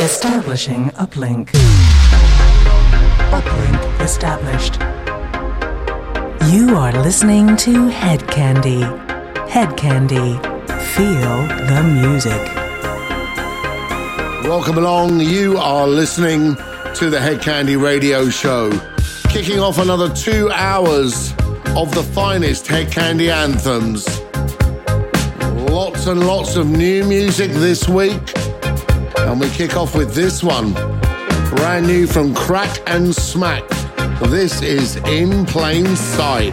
Establishing uplink. Uplink established. You are listening to Hedkandi. Head Candy. Feel the music. Welcome along. You are listening to the Hedkandi Radio Show. Kicking off another two hours of the finest Hedkandi anthems. Lots and lots of new music this week. And we kick off with this one. Brand new from Kraak and Smaak. This is In Plain Sight.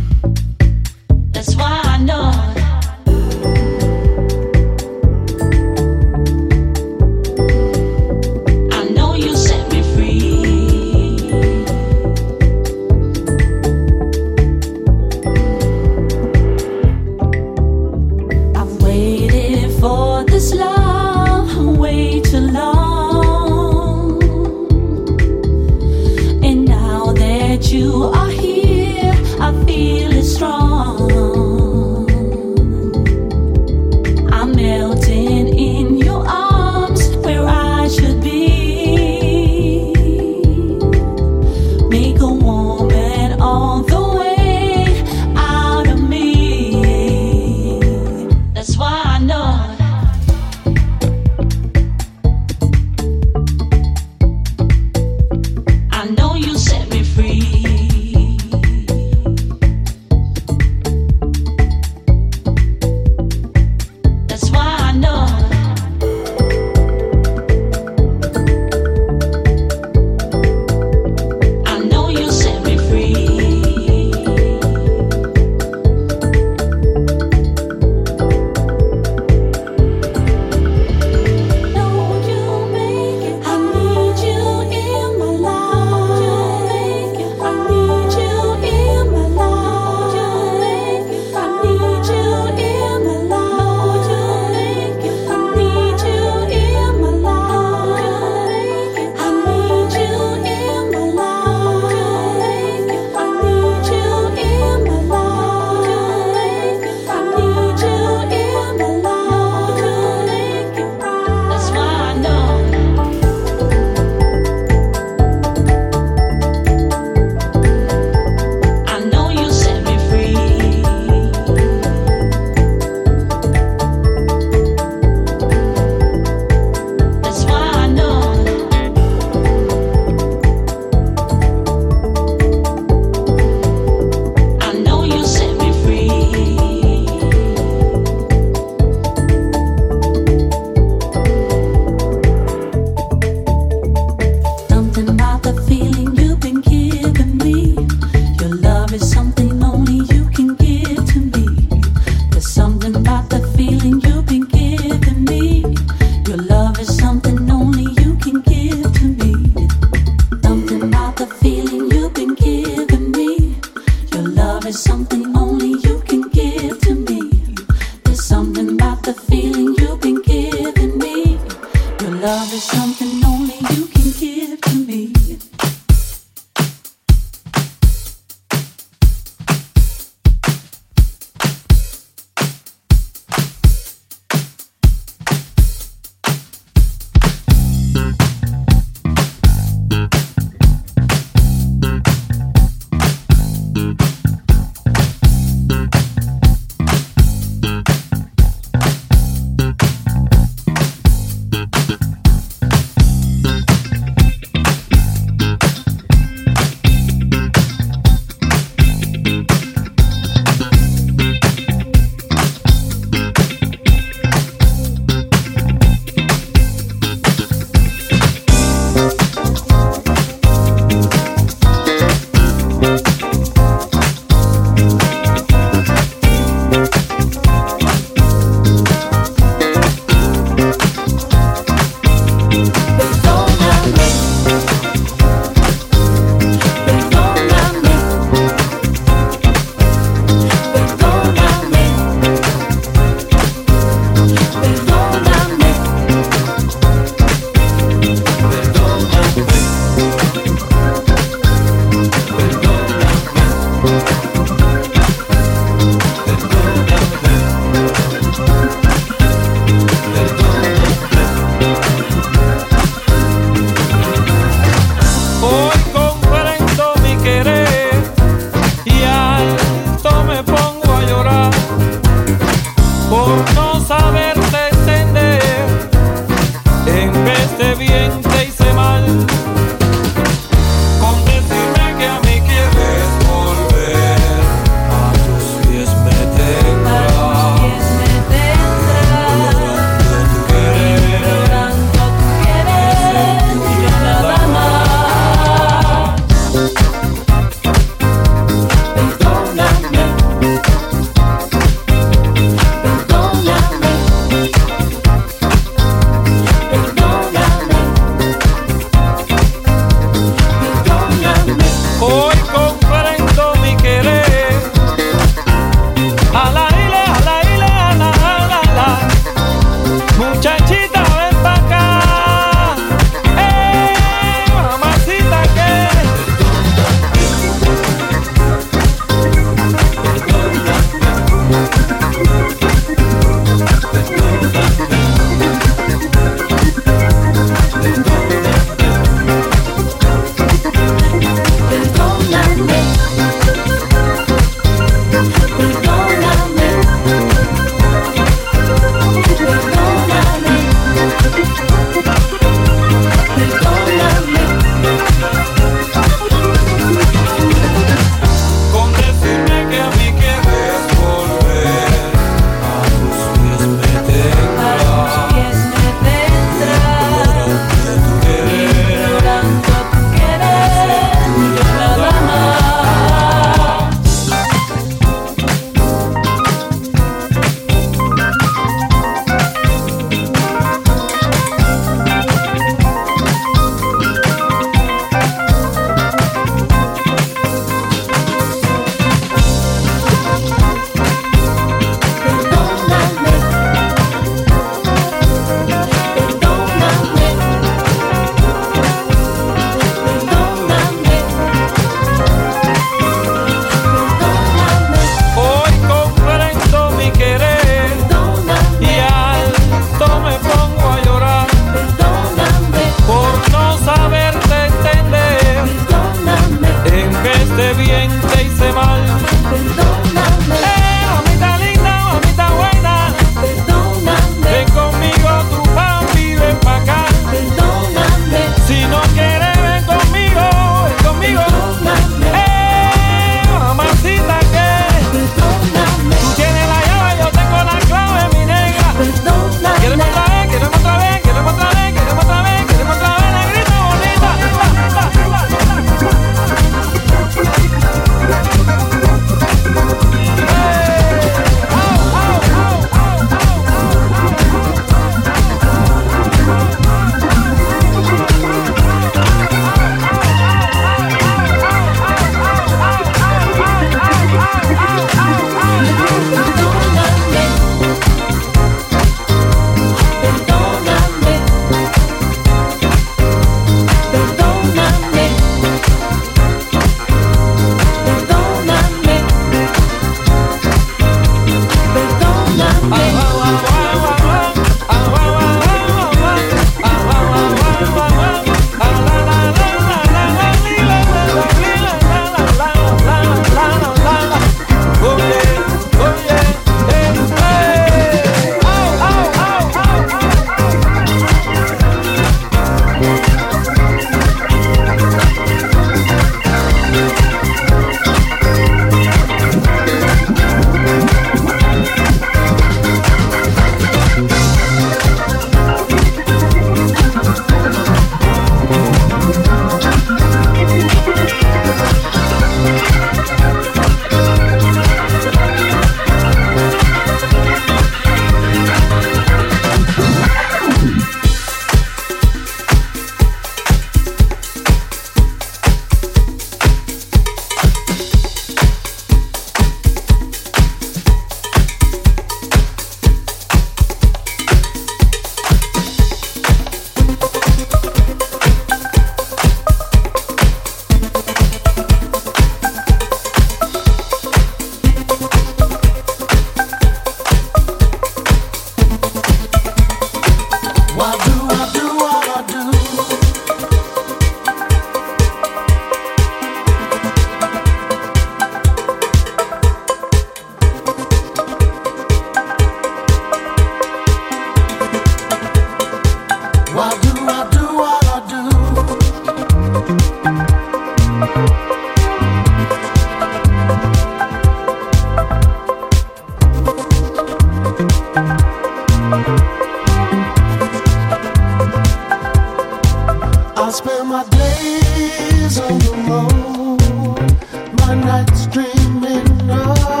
night's dreaming of oh.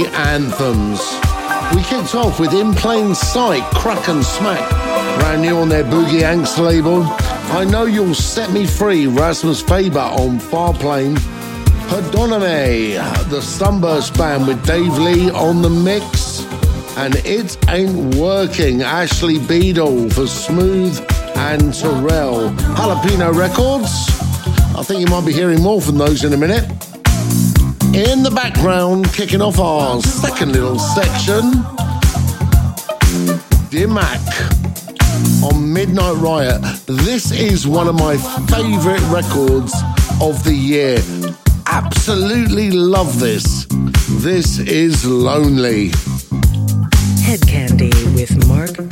Anthems. We kicked off with In Plain Sight, Kraak and Smaak, brand new on their Boogie Angst label. I Know You'll Set Me Free, Rasmus Faber on Farplane. Perdoname, the Sunburst Band with Dave Lee on the mix. And It Ain't Working, Ashley Beedle for Smoove and Turrell. Jalapeno Records. I think you might be hearing more from those in a minute. In the background, kicking off our second little section, Dear Mac on Midnight Riot. This is one of my favorite records of the year. Absolutely love this. This is Lonely. Hedkandi with Mark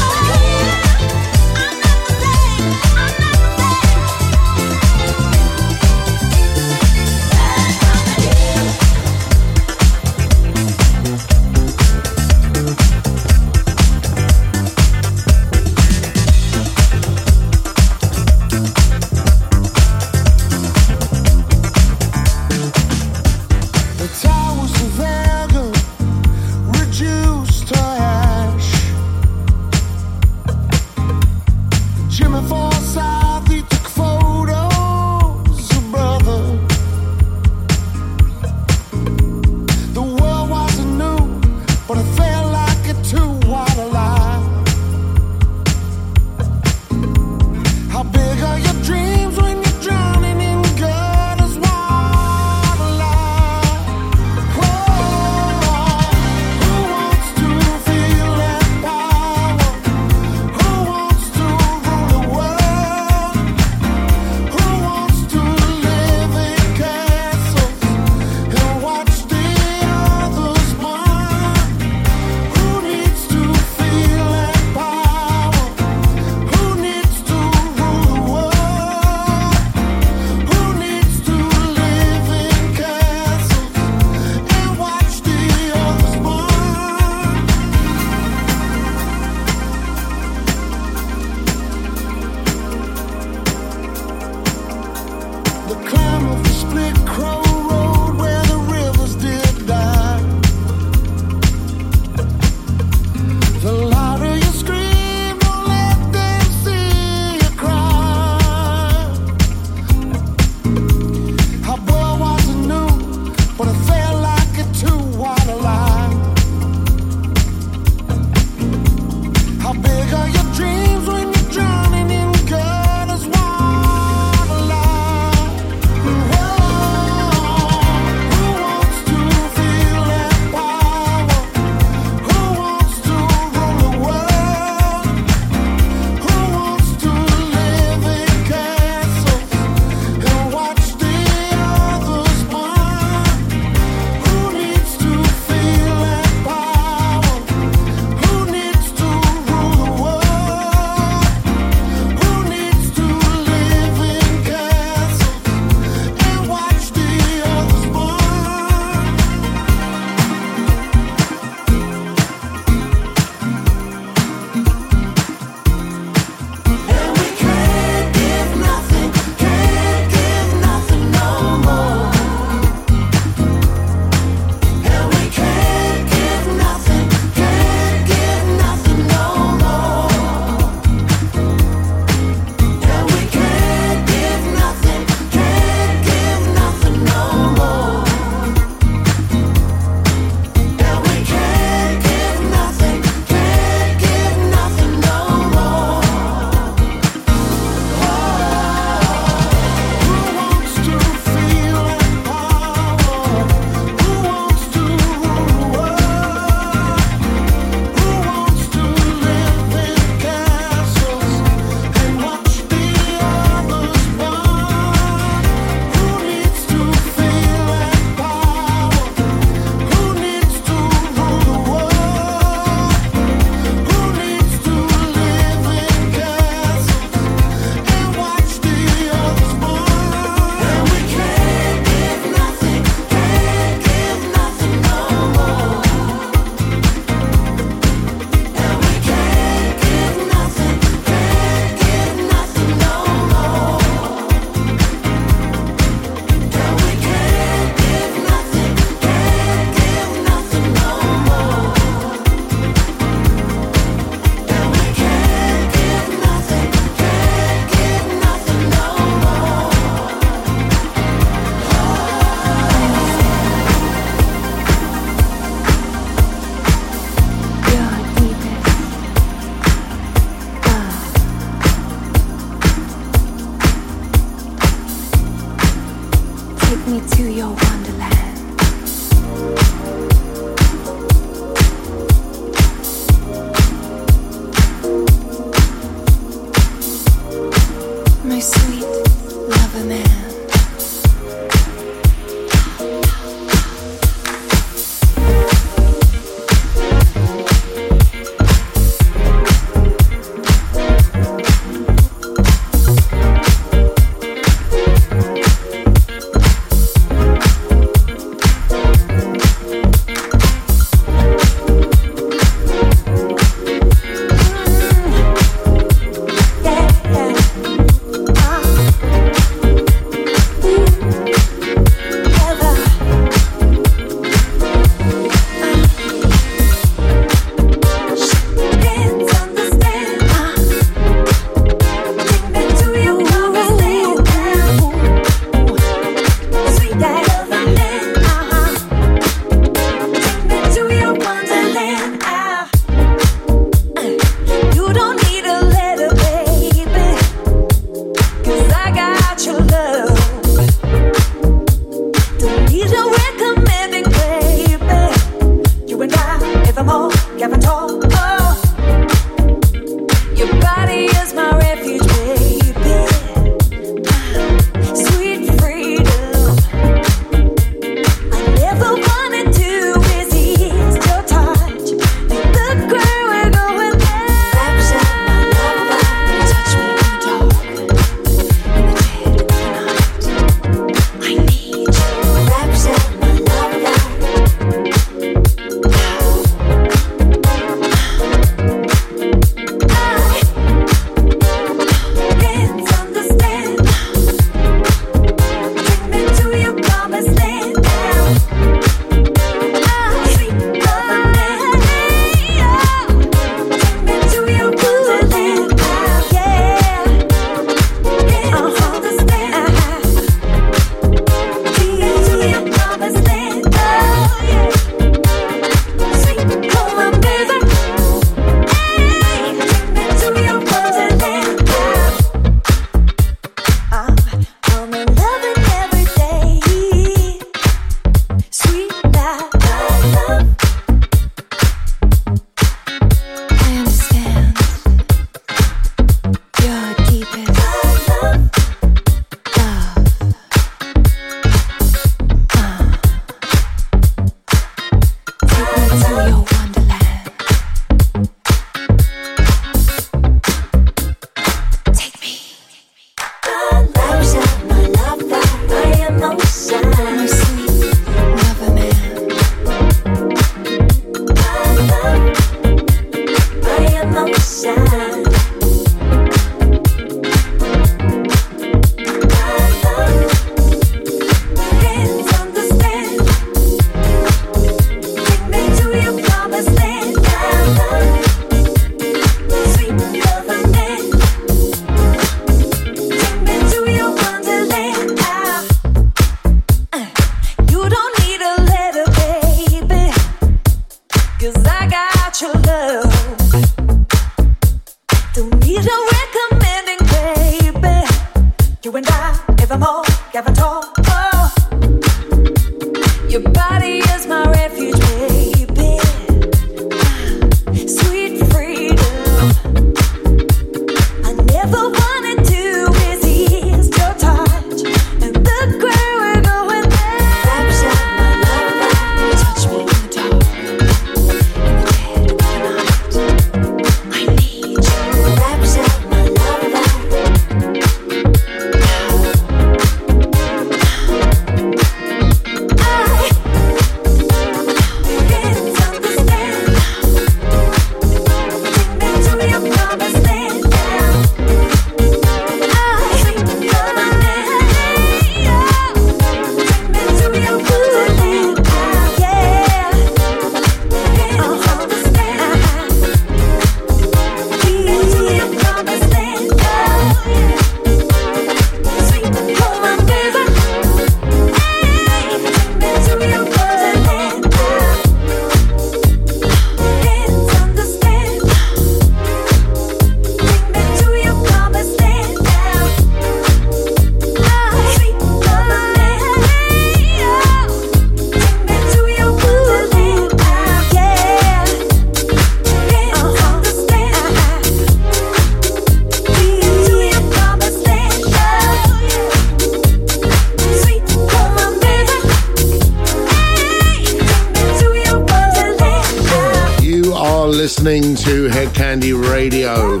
listening to Hedkandi Radio.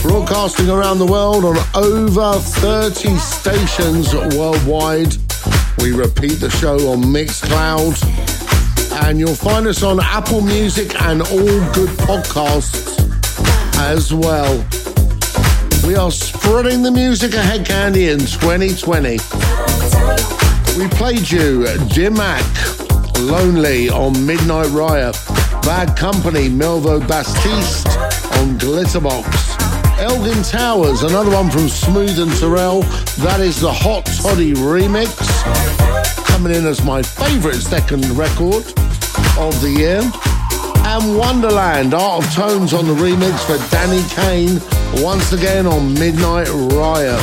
Broadcasting around the world on over 30 stations worldwide. We repeat the show on Mixcloud. And you'll find us on Apple Music and all good podcasts as well. We are spreading the music of Hedkandi in 2020. We played you Jim Mack, Lonely on Midnight Riot. Bad Company, Melvo Baptiste on Glitterbox. Elgin Towers, another one from Smoove and Turrell. That is the Hot Toddy remix. Coming in as my favourite second record of the year. And Wonderland, Art of Tones on the remix for Danny Kane, once again on Midnight Riot.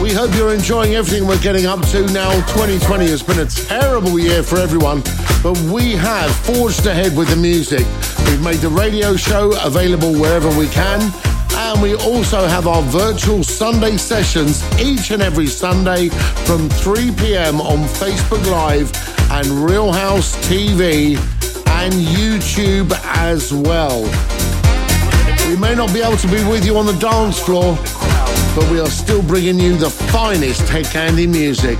We hope you're enjoying everything we're getting up to now. 2020 has been a terrible year for everyone, but we have forged ahead with the music. We've made the radio show available wherever we can, and we also have our virtual Sunday sessions each and every Sunday from 3 p.m. on Facebook Live and Real House TV and YouTube as well. We may not be able to be with you on the dance floor, but we are still bringing you the finest Hedkandi music.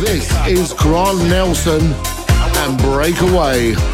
This is Grant Nelson and Breakaway.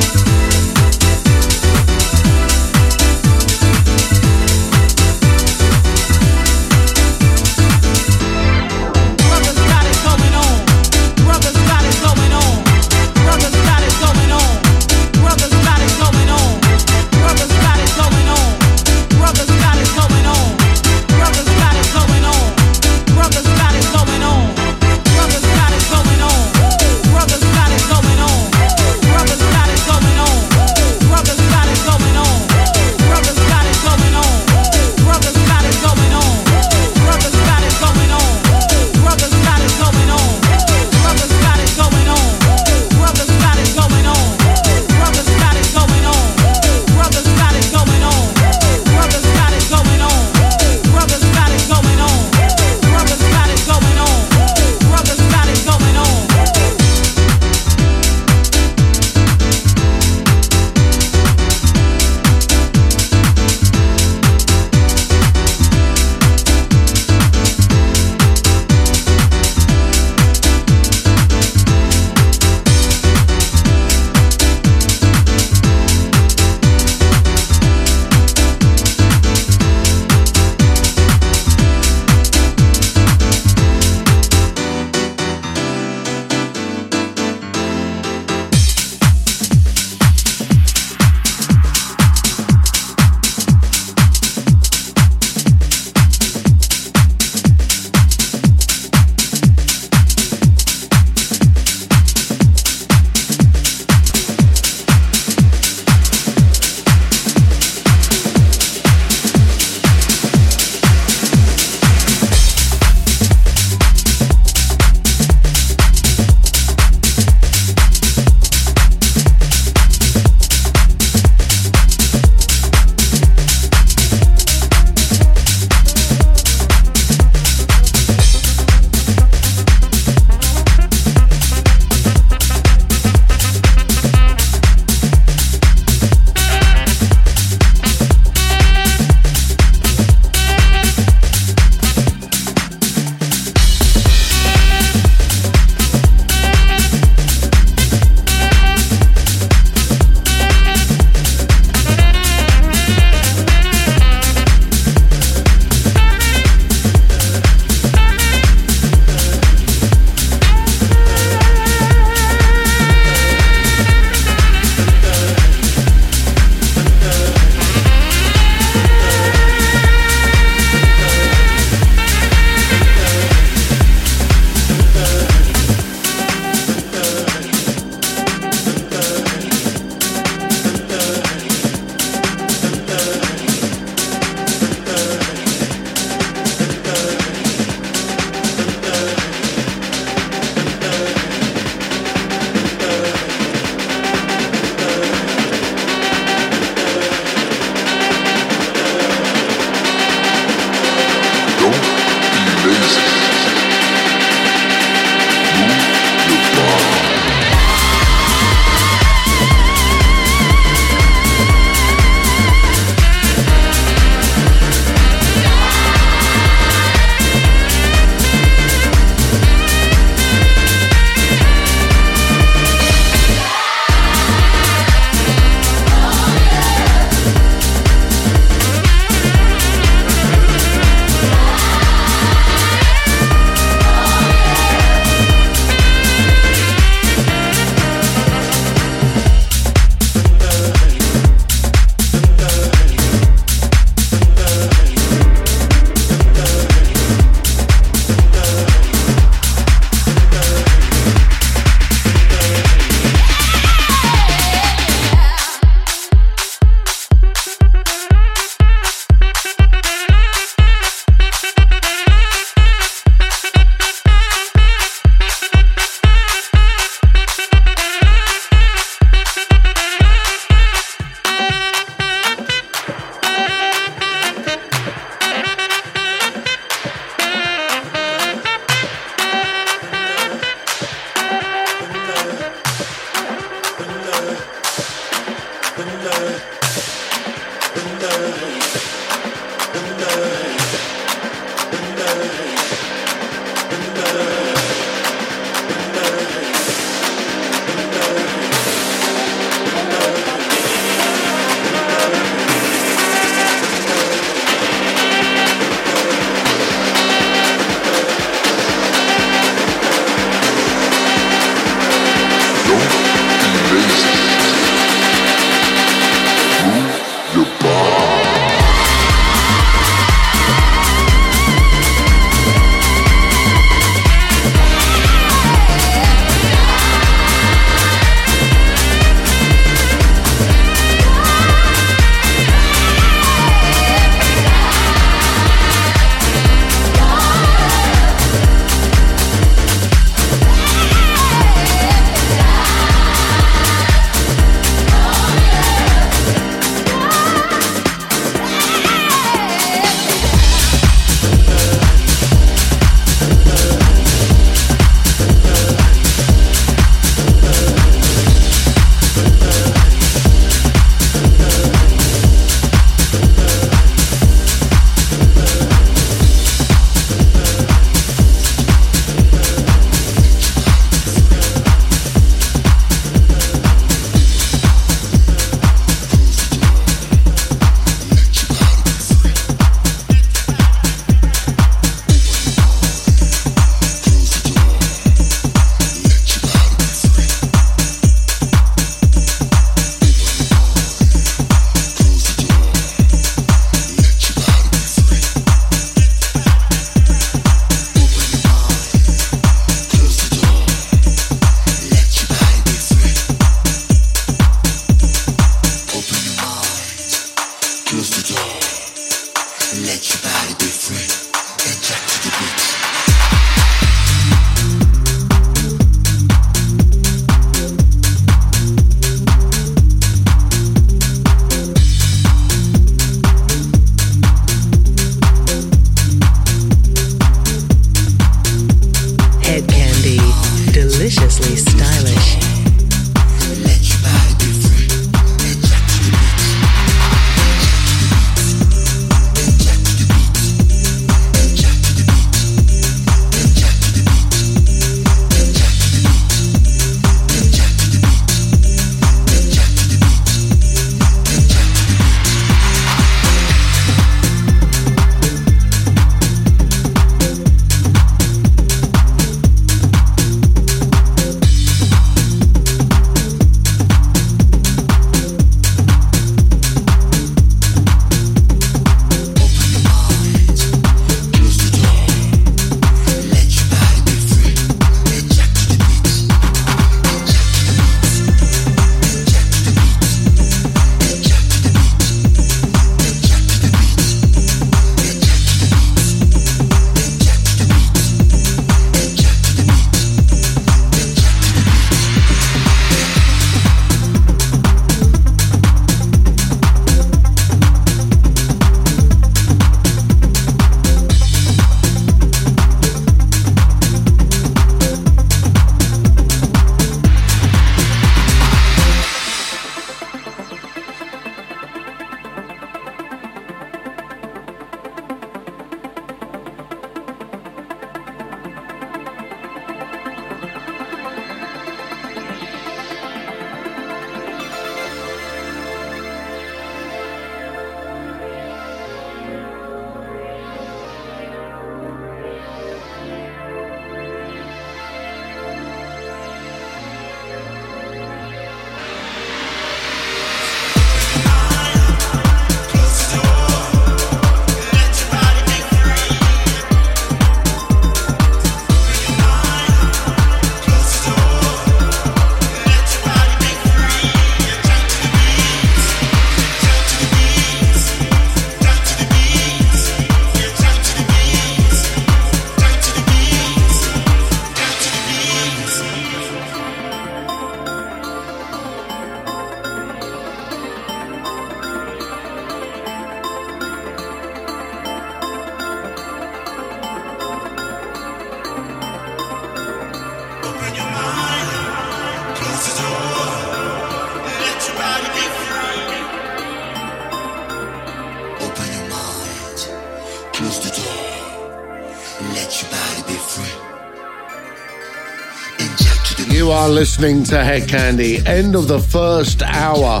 Listening to Hedkandi. End of the first hour.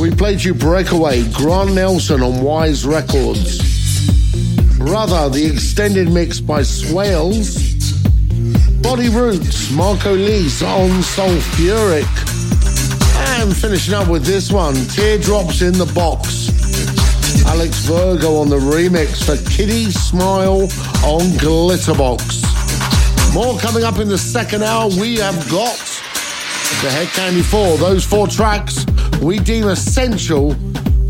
We played you Breakaway, Grant Nelson on Wise Records. Brother, the extended mix by Swales. Body Roots, Marco Lys on Sulfuric. And finishing up with this one, Teardrops in the Box. Alex Virgo on the remix for Kiddy Smile on Glitterbox. More coming up in the second hour. We have got the Candy 4. Those four tracks we deem essential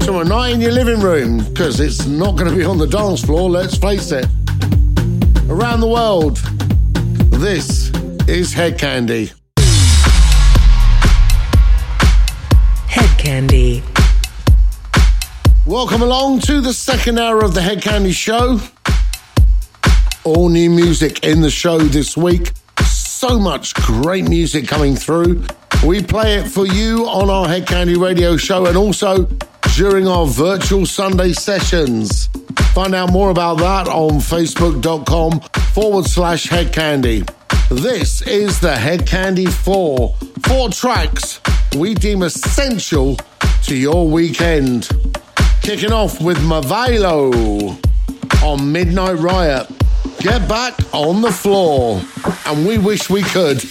to a night in your living room because it's not going to be on the dance floor, let's face it. Around the world, this is Hedkandi. Head Candy. Welcome along to the second hour of the Hedkandi Show. All new music in the show this week. So much great music coming through. We play it for you on our Hedkandi radio show and also during our virtual Sunday sessions. Find out more about that on facebook.com forward slash hedkandi. This is the Hedkandi 4. Four tracks we deem essential to your weekend. Kicking off with Melvo on Midnight Riot. Get back on the floor. And we wish we could.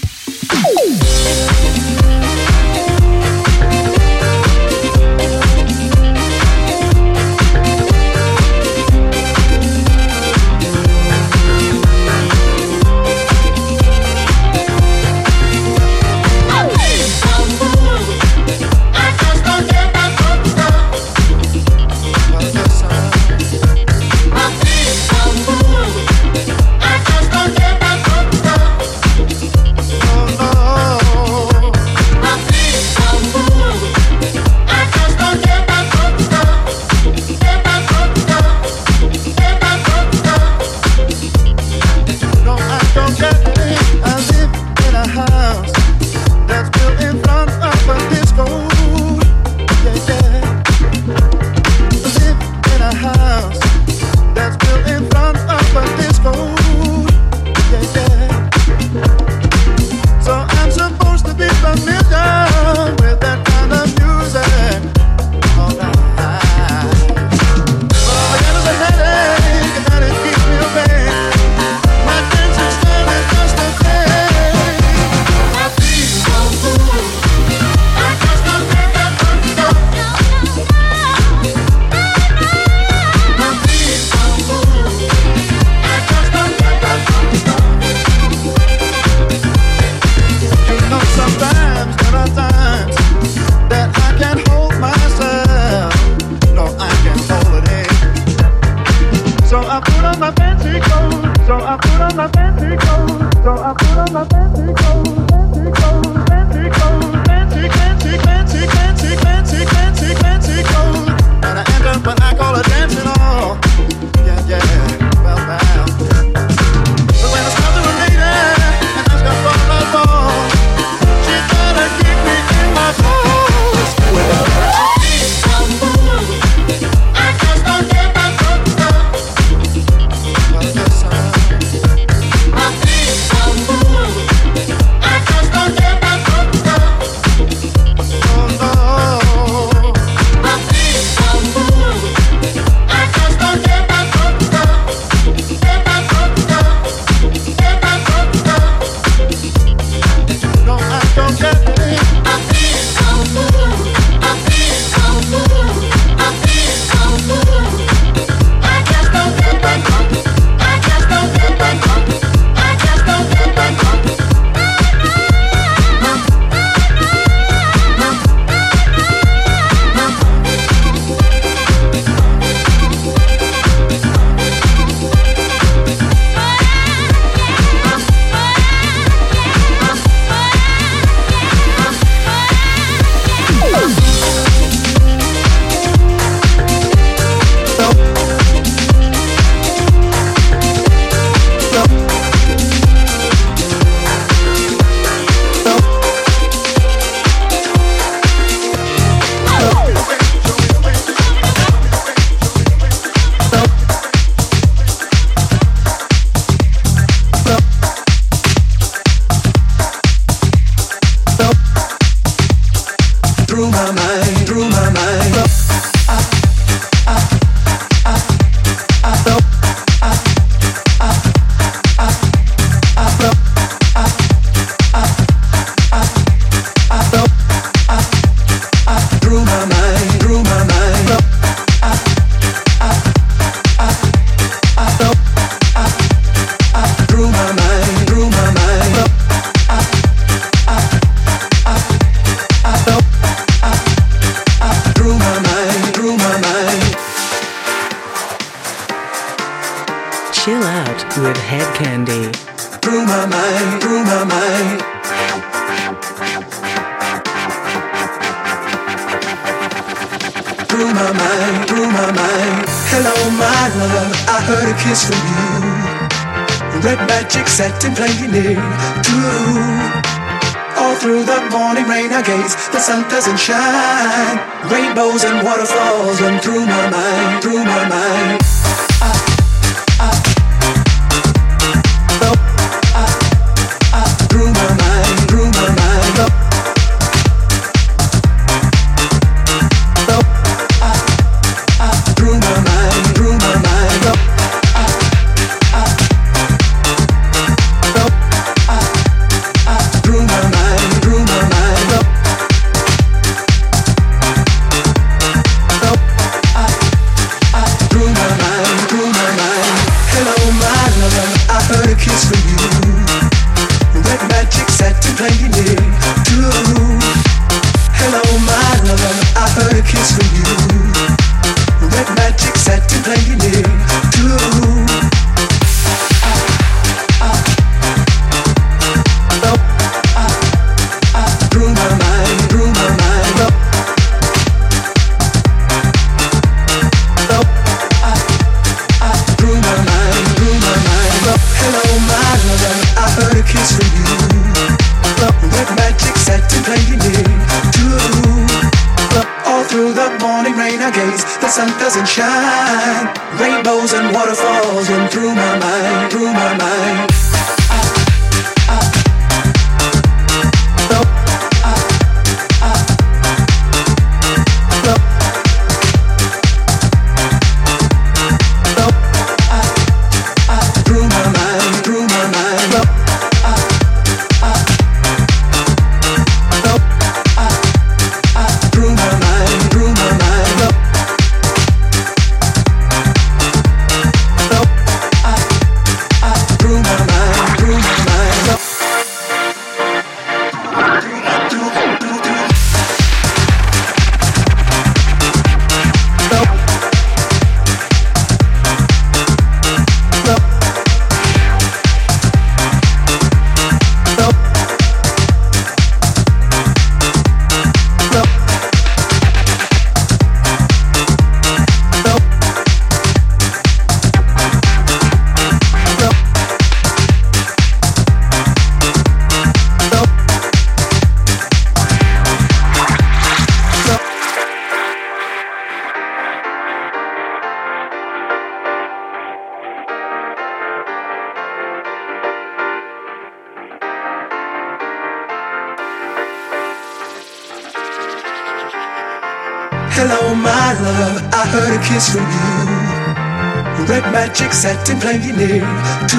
Satin plenty near too.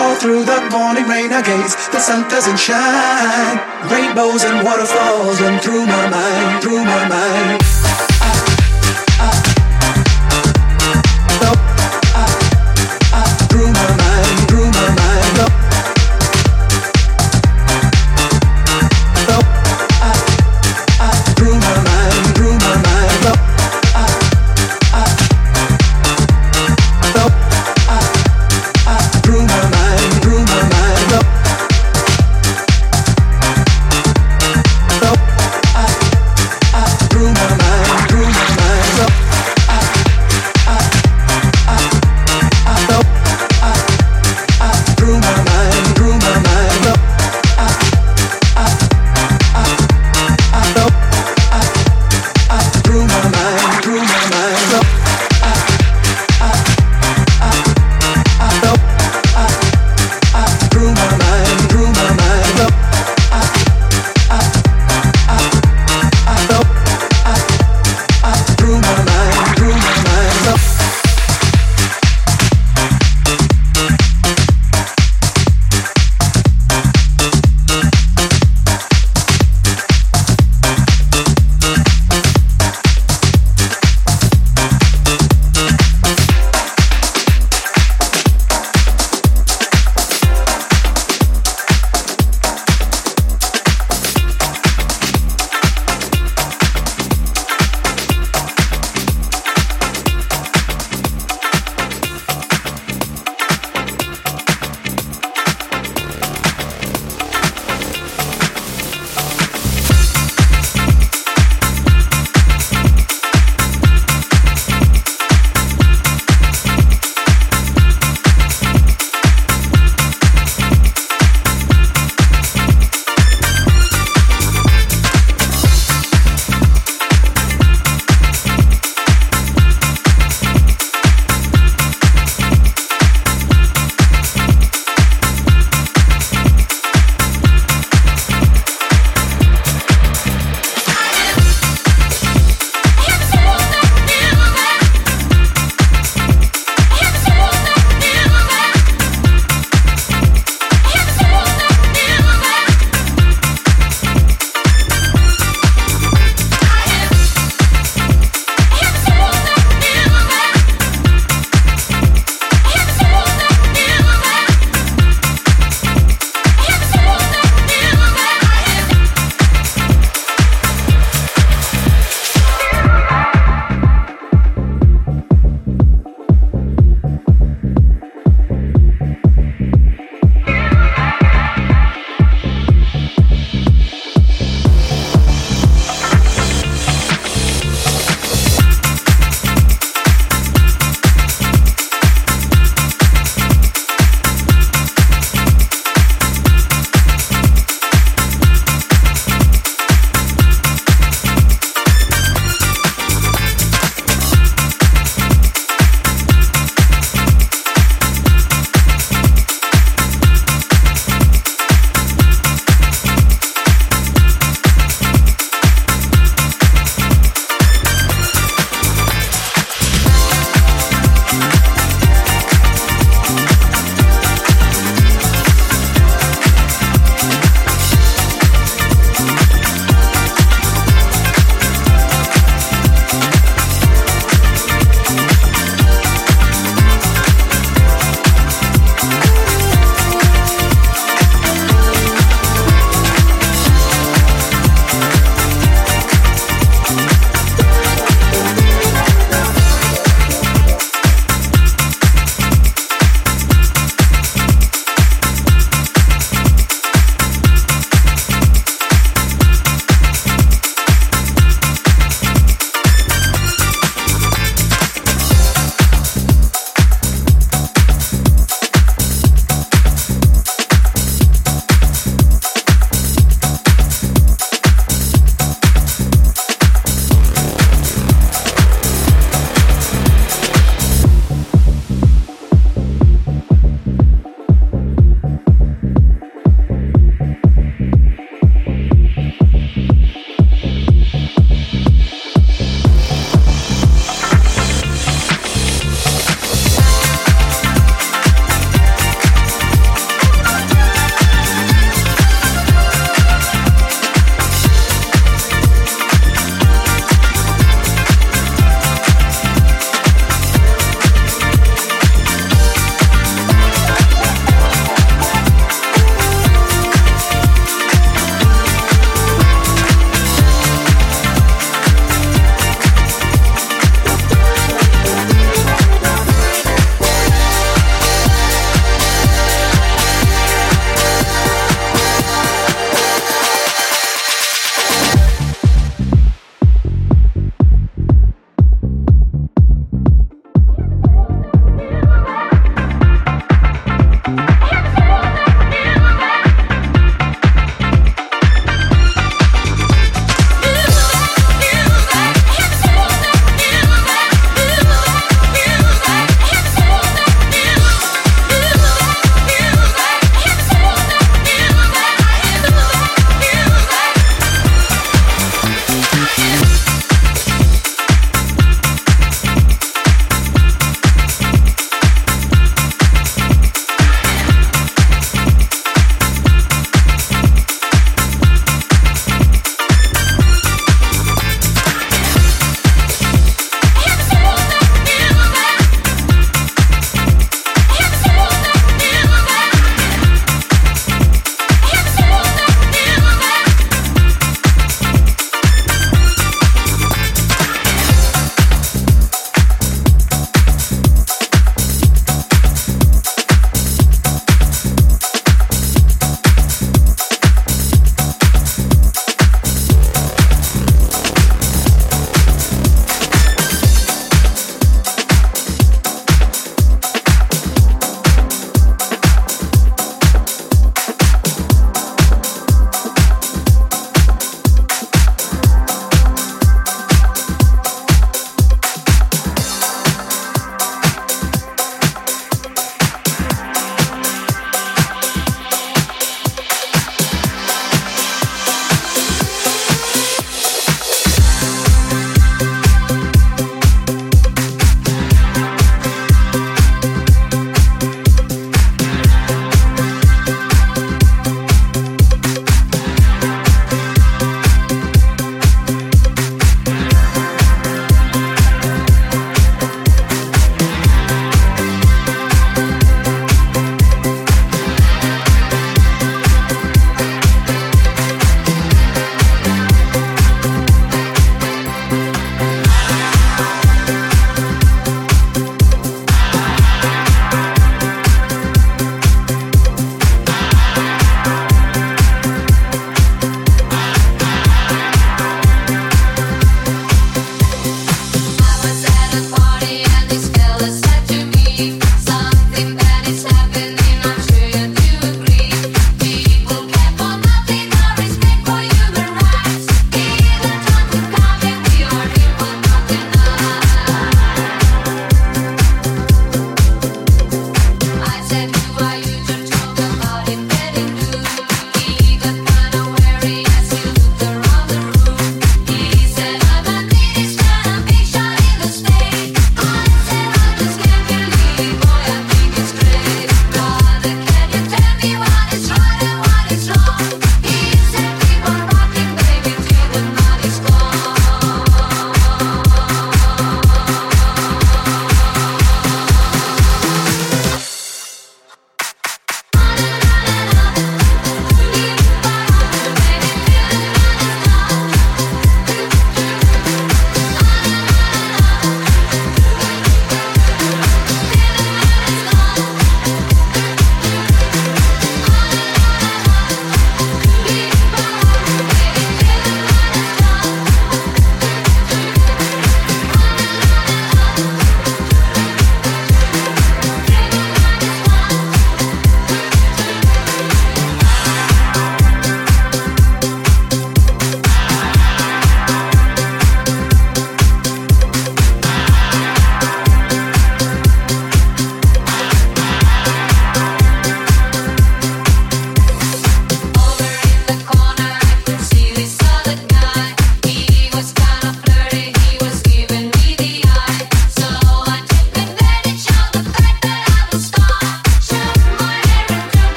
All through the morning rain I gaze, the sun doesn't shine. Rainbows and waterfalls run through my mind. through my mind.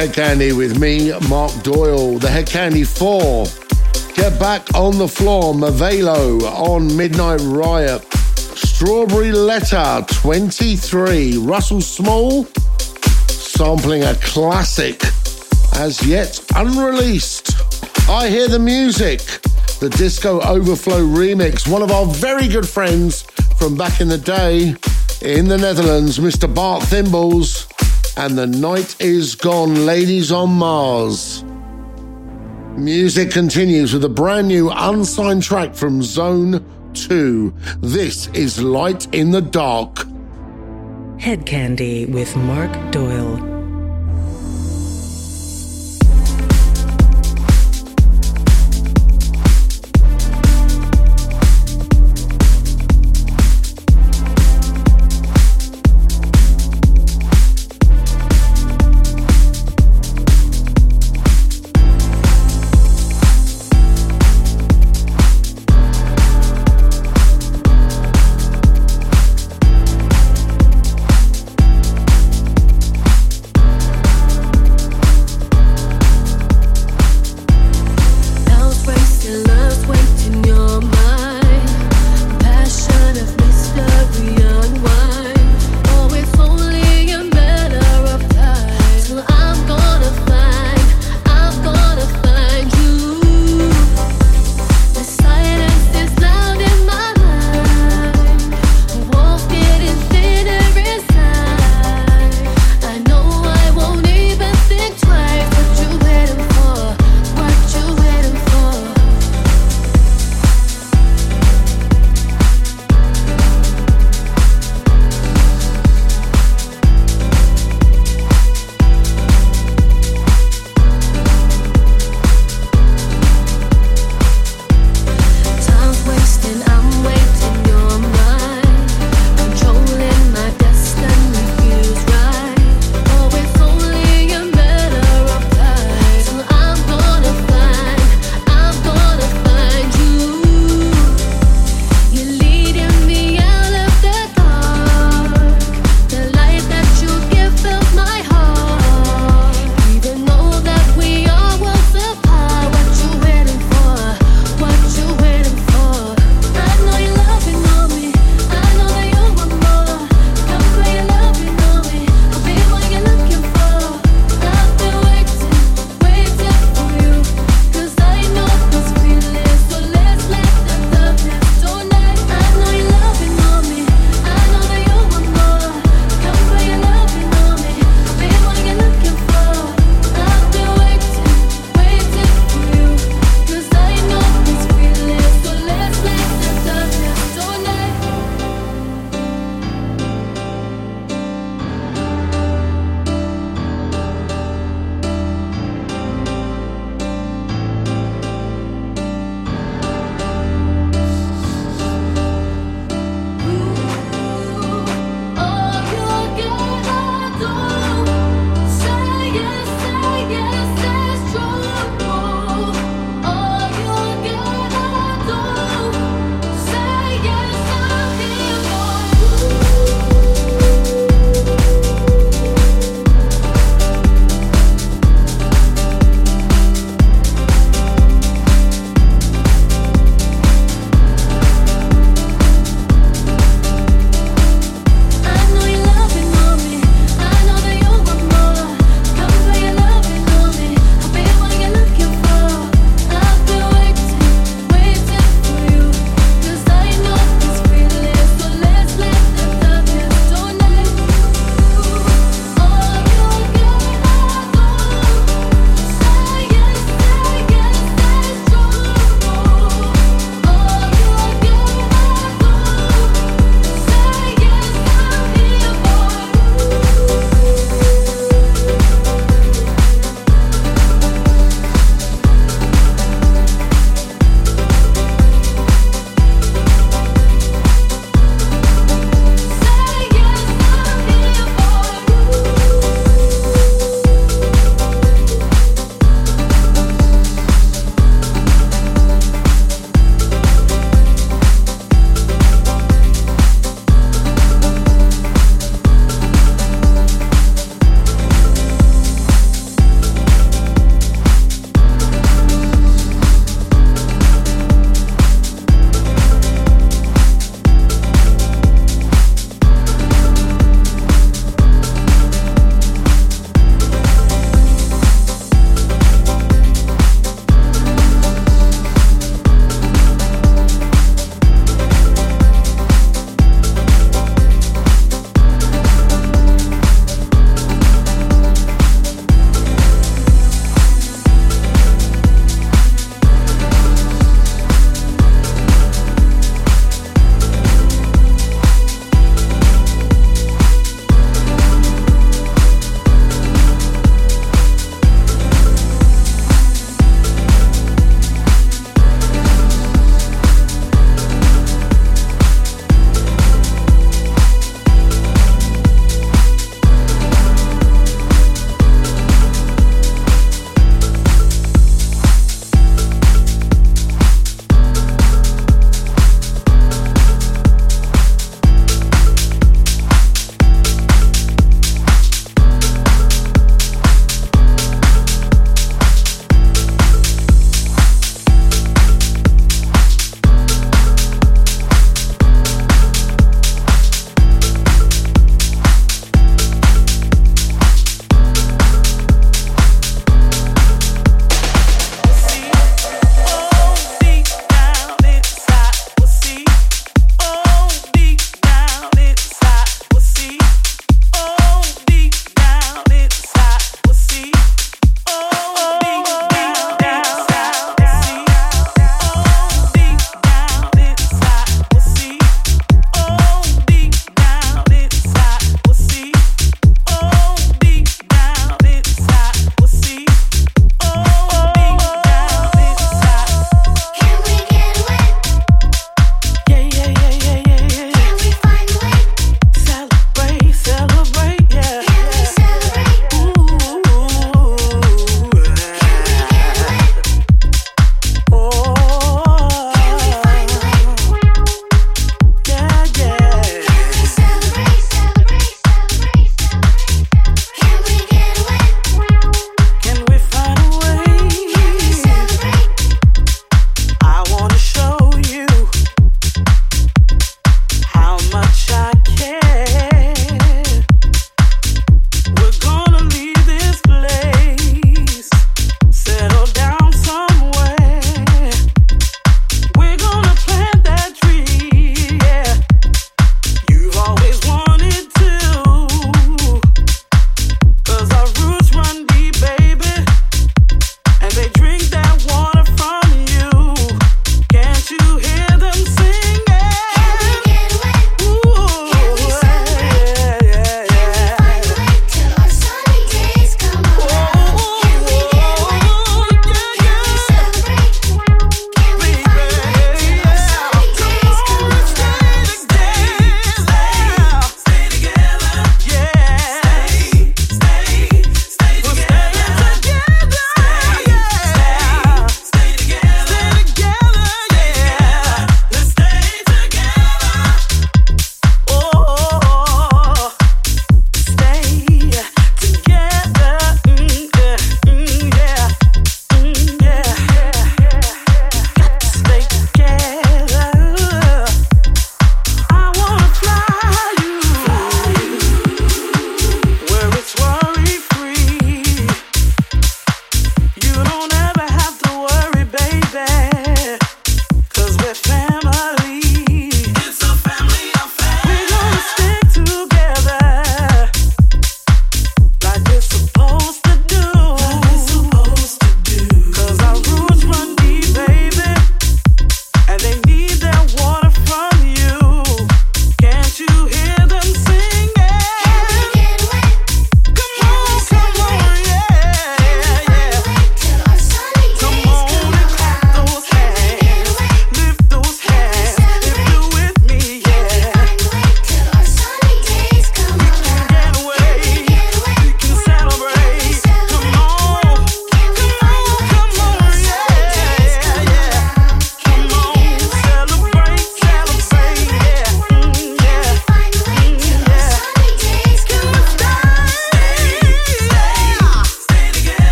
To Hedkandi with me, Mark Doyle. The Hedkandi 4. Get back on the floor, Melvo on Midnight Riot. Strawberry Letter 23. Russell Small sampling a classic as yet unreleased. I Hear the Music, the Disco Overflow remix. One of our very good friends from back in the day in the Netherlands, Mr. Bart Thimbles and The Night Is Gone, Ladies on Mars. Music continues with a brand new unsigned track from Zone 2. This is Light in the Dark. Hedkandi with Mark Doyle.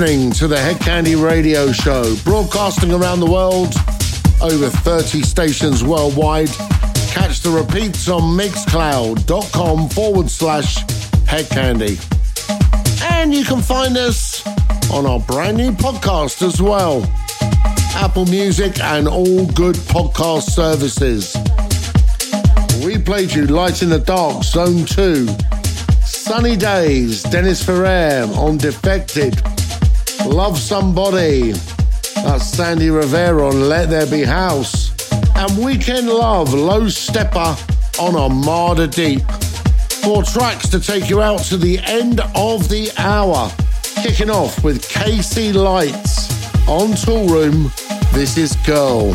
Listening to the Hedkandi Radio Show, broadcasting around the world, over 30 stations worldwide. Catch the repeats on mixcloud.com forward slash Hedkandi. And you can find us on our brand new podcast as well. Apple Music and all good podcast services. We played you Light in the Dark, Zone 2. Sunny Days, Dennis Ferrer on Defected. Love Somebody, that's Sandy Rivera on Let There Be House. And Weekend Love, Low Steppa on Armada Deep. Four tracks to take you out to the end of the hour. Kicking off with KC Lights on Toolroom. This is Girl.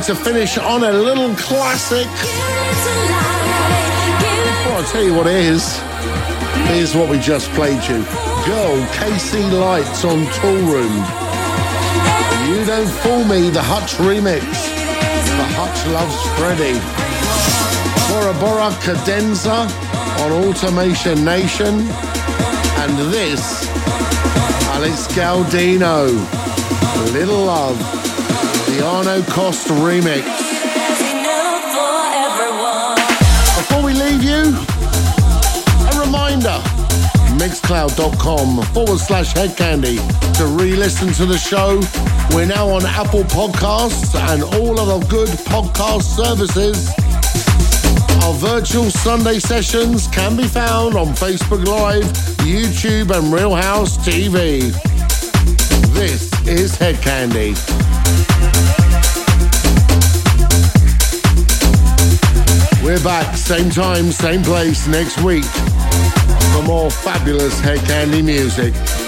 Try to finish on a little classic. Before I tell you what it is, here's what we just played you. Girl, KC Lights on Tool Room. You Don't Fool Me, the Hutch remix. The Hutch Loves Freddie. Bora Bora Cadenza on Automation Nation. And this, Alex Gaudino, Little Love. The Arno Cost remix. Before we leave you, a reminder mixcloud.com forward slash hedkandi to re listen to the show. We're now on Apple Podcasts and all other good podcast services. Our virtual Sunday sessions can be found on Facebook Live, YouTube, and Real House TV. This is Hedkandi. We're back, same time, same place next week for more fabulous Hedkandi music.